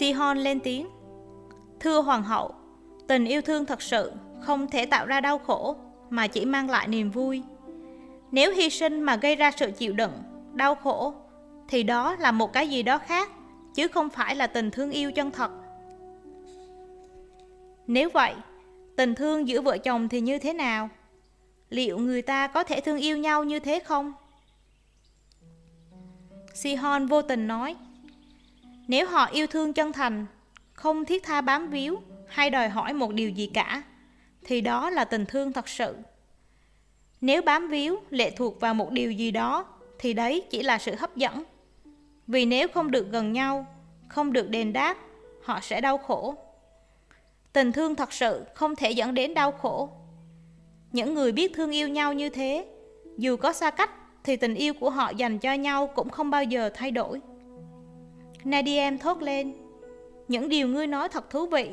Sihon lên tiếng. Thưa hoàng hậu, tình yêu thương thật sự không thể tạo ra đau khổ mà chỉ mang lại niềm vui. Nếu hy sinh mà gây ra sự chịu đựng, đau khổ thì đó là một cái gì đó khác chứ không phải là tình thương yêu chân thật. Nếu vậy, tình thương giữa vợ chồng thì như thế nào? Liệu người ta có thể thương yêu nhau như thế không? Sihon vô tình nói nếu họ yêu thương chân thành, Không thiết tha bám víu Hay đòi hỏi một điều gì cả, Thì đó là tình thương thật sự. Nếu bám víu lệ thuộc vào một điều gì đó, Thì đấy chỉ là sự hấp dẫn. Vì nếu không được gần nhau, Không được đền đáp, Họ sẽ đau khổ. Tình thương thật sự không thể dẫn đến đau khổ. Những người biết thương yêu nhau như thế, Dù có xa cách, thì tình yêu của họ dành cho nhau cũng không bao giờ thay đổi. Nadiem thốt lên, những điều ngươi nói thật thú vị,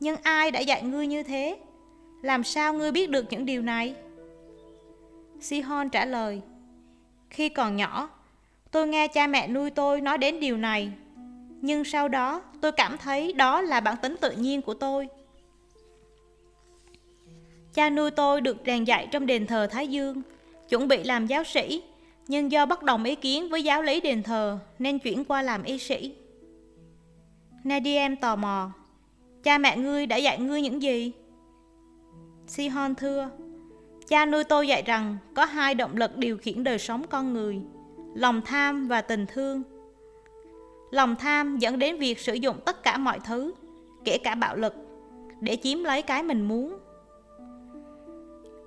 nhưng ai đã dạy ngươi như thế? Làm sao ngươi biết được những điều này? Sihon trả lời, khi còn nhỏ, tôi nghe cha mẹ nuôi tôi nói đến điều này, nhưng sau đó tôi cảm thấy đó là bản tính tự nhiên của tôi. Cha nuôi tôi được rèn dạy trong đền thờ Thái Dương, chuẩn bị làm giáo sĩ, nhưng do bất đồng ý kiến với giáo lý đền thờ nên chuyển qua làm y sĩ. Nadiem tò mò, cha mẹ ngươi đã dạy ngươi những gì? Sihon thưa, cha nuôi tôi dạy rằng có hai động lực điều khiển đời sống con người, lòng tham và tình thương. Lòng tham dẫn đến việc sử dụng tất cả mọi thứ, kể cả bạo lực, để chiếm lấy cái mình muốn.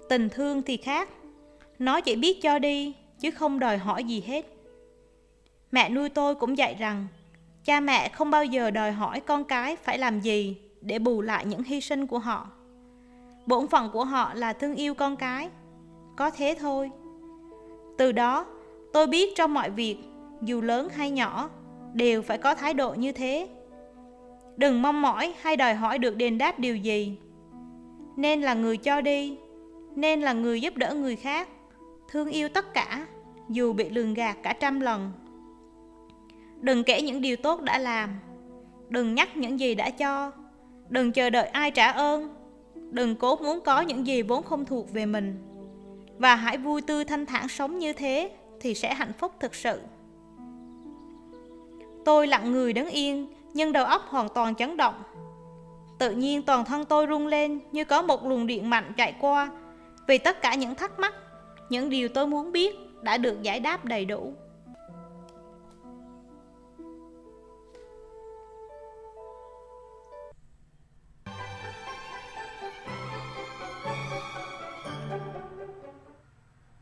Tình thương thì khác, nó chỉ biết cho đi, chứ không đòi hỏi gì hết. Mẹ nuôi tôi cũng dạy rằng, cha mẹ không bao giờ đòi hỏi con cái phải làm gì để bù lại những hy sinh của họ. Bổn phận của họ là thương yêu con cái, có thế thôi. Từ đó, tôi biết trong mọi việc, dù lớn hay nhỏ, đều phải có thái độ như thế. Đừng mong mỏi hay đòi hỏi được đền đáp điều gì. Nên là người cho đi, nên là người giúp đỡ người khác thương yêu tất cả, dù bị lường gạt cả trăm lần. Đừng kể những điều tốt đã làm, đừng nhắc những gì đã cho, đừng chờ đợi ai trả ơn, đừng cố muốn có những gì vốn không thuộc về mình. Và hãy vui tươi thanh thản sống như thế thì sẽ hạnh phúc thực sự. Tôi lặng người đứng yên, nhưng đầu óc hoàn toàn chấn động. Tự nhiên toàn thân tôi rung lên như có một luồng điện mạnh chạy qua vì tất cả những thắc mắc những điều tôi muốn biết đã được giải đáp đầy đủ.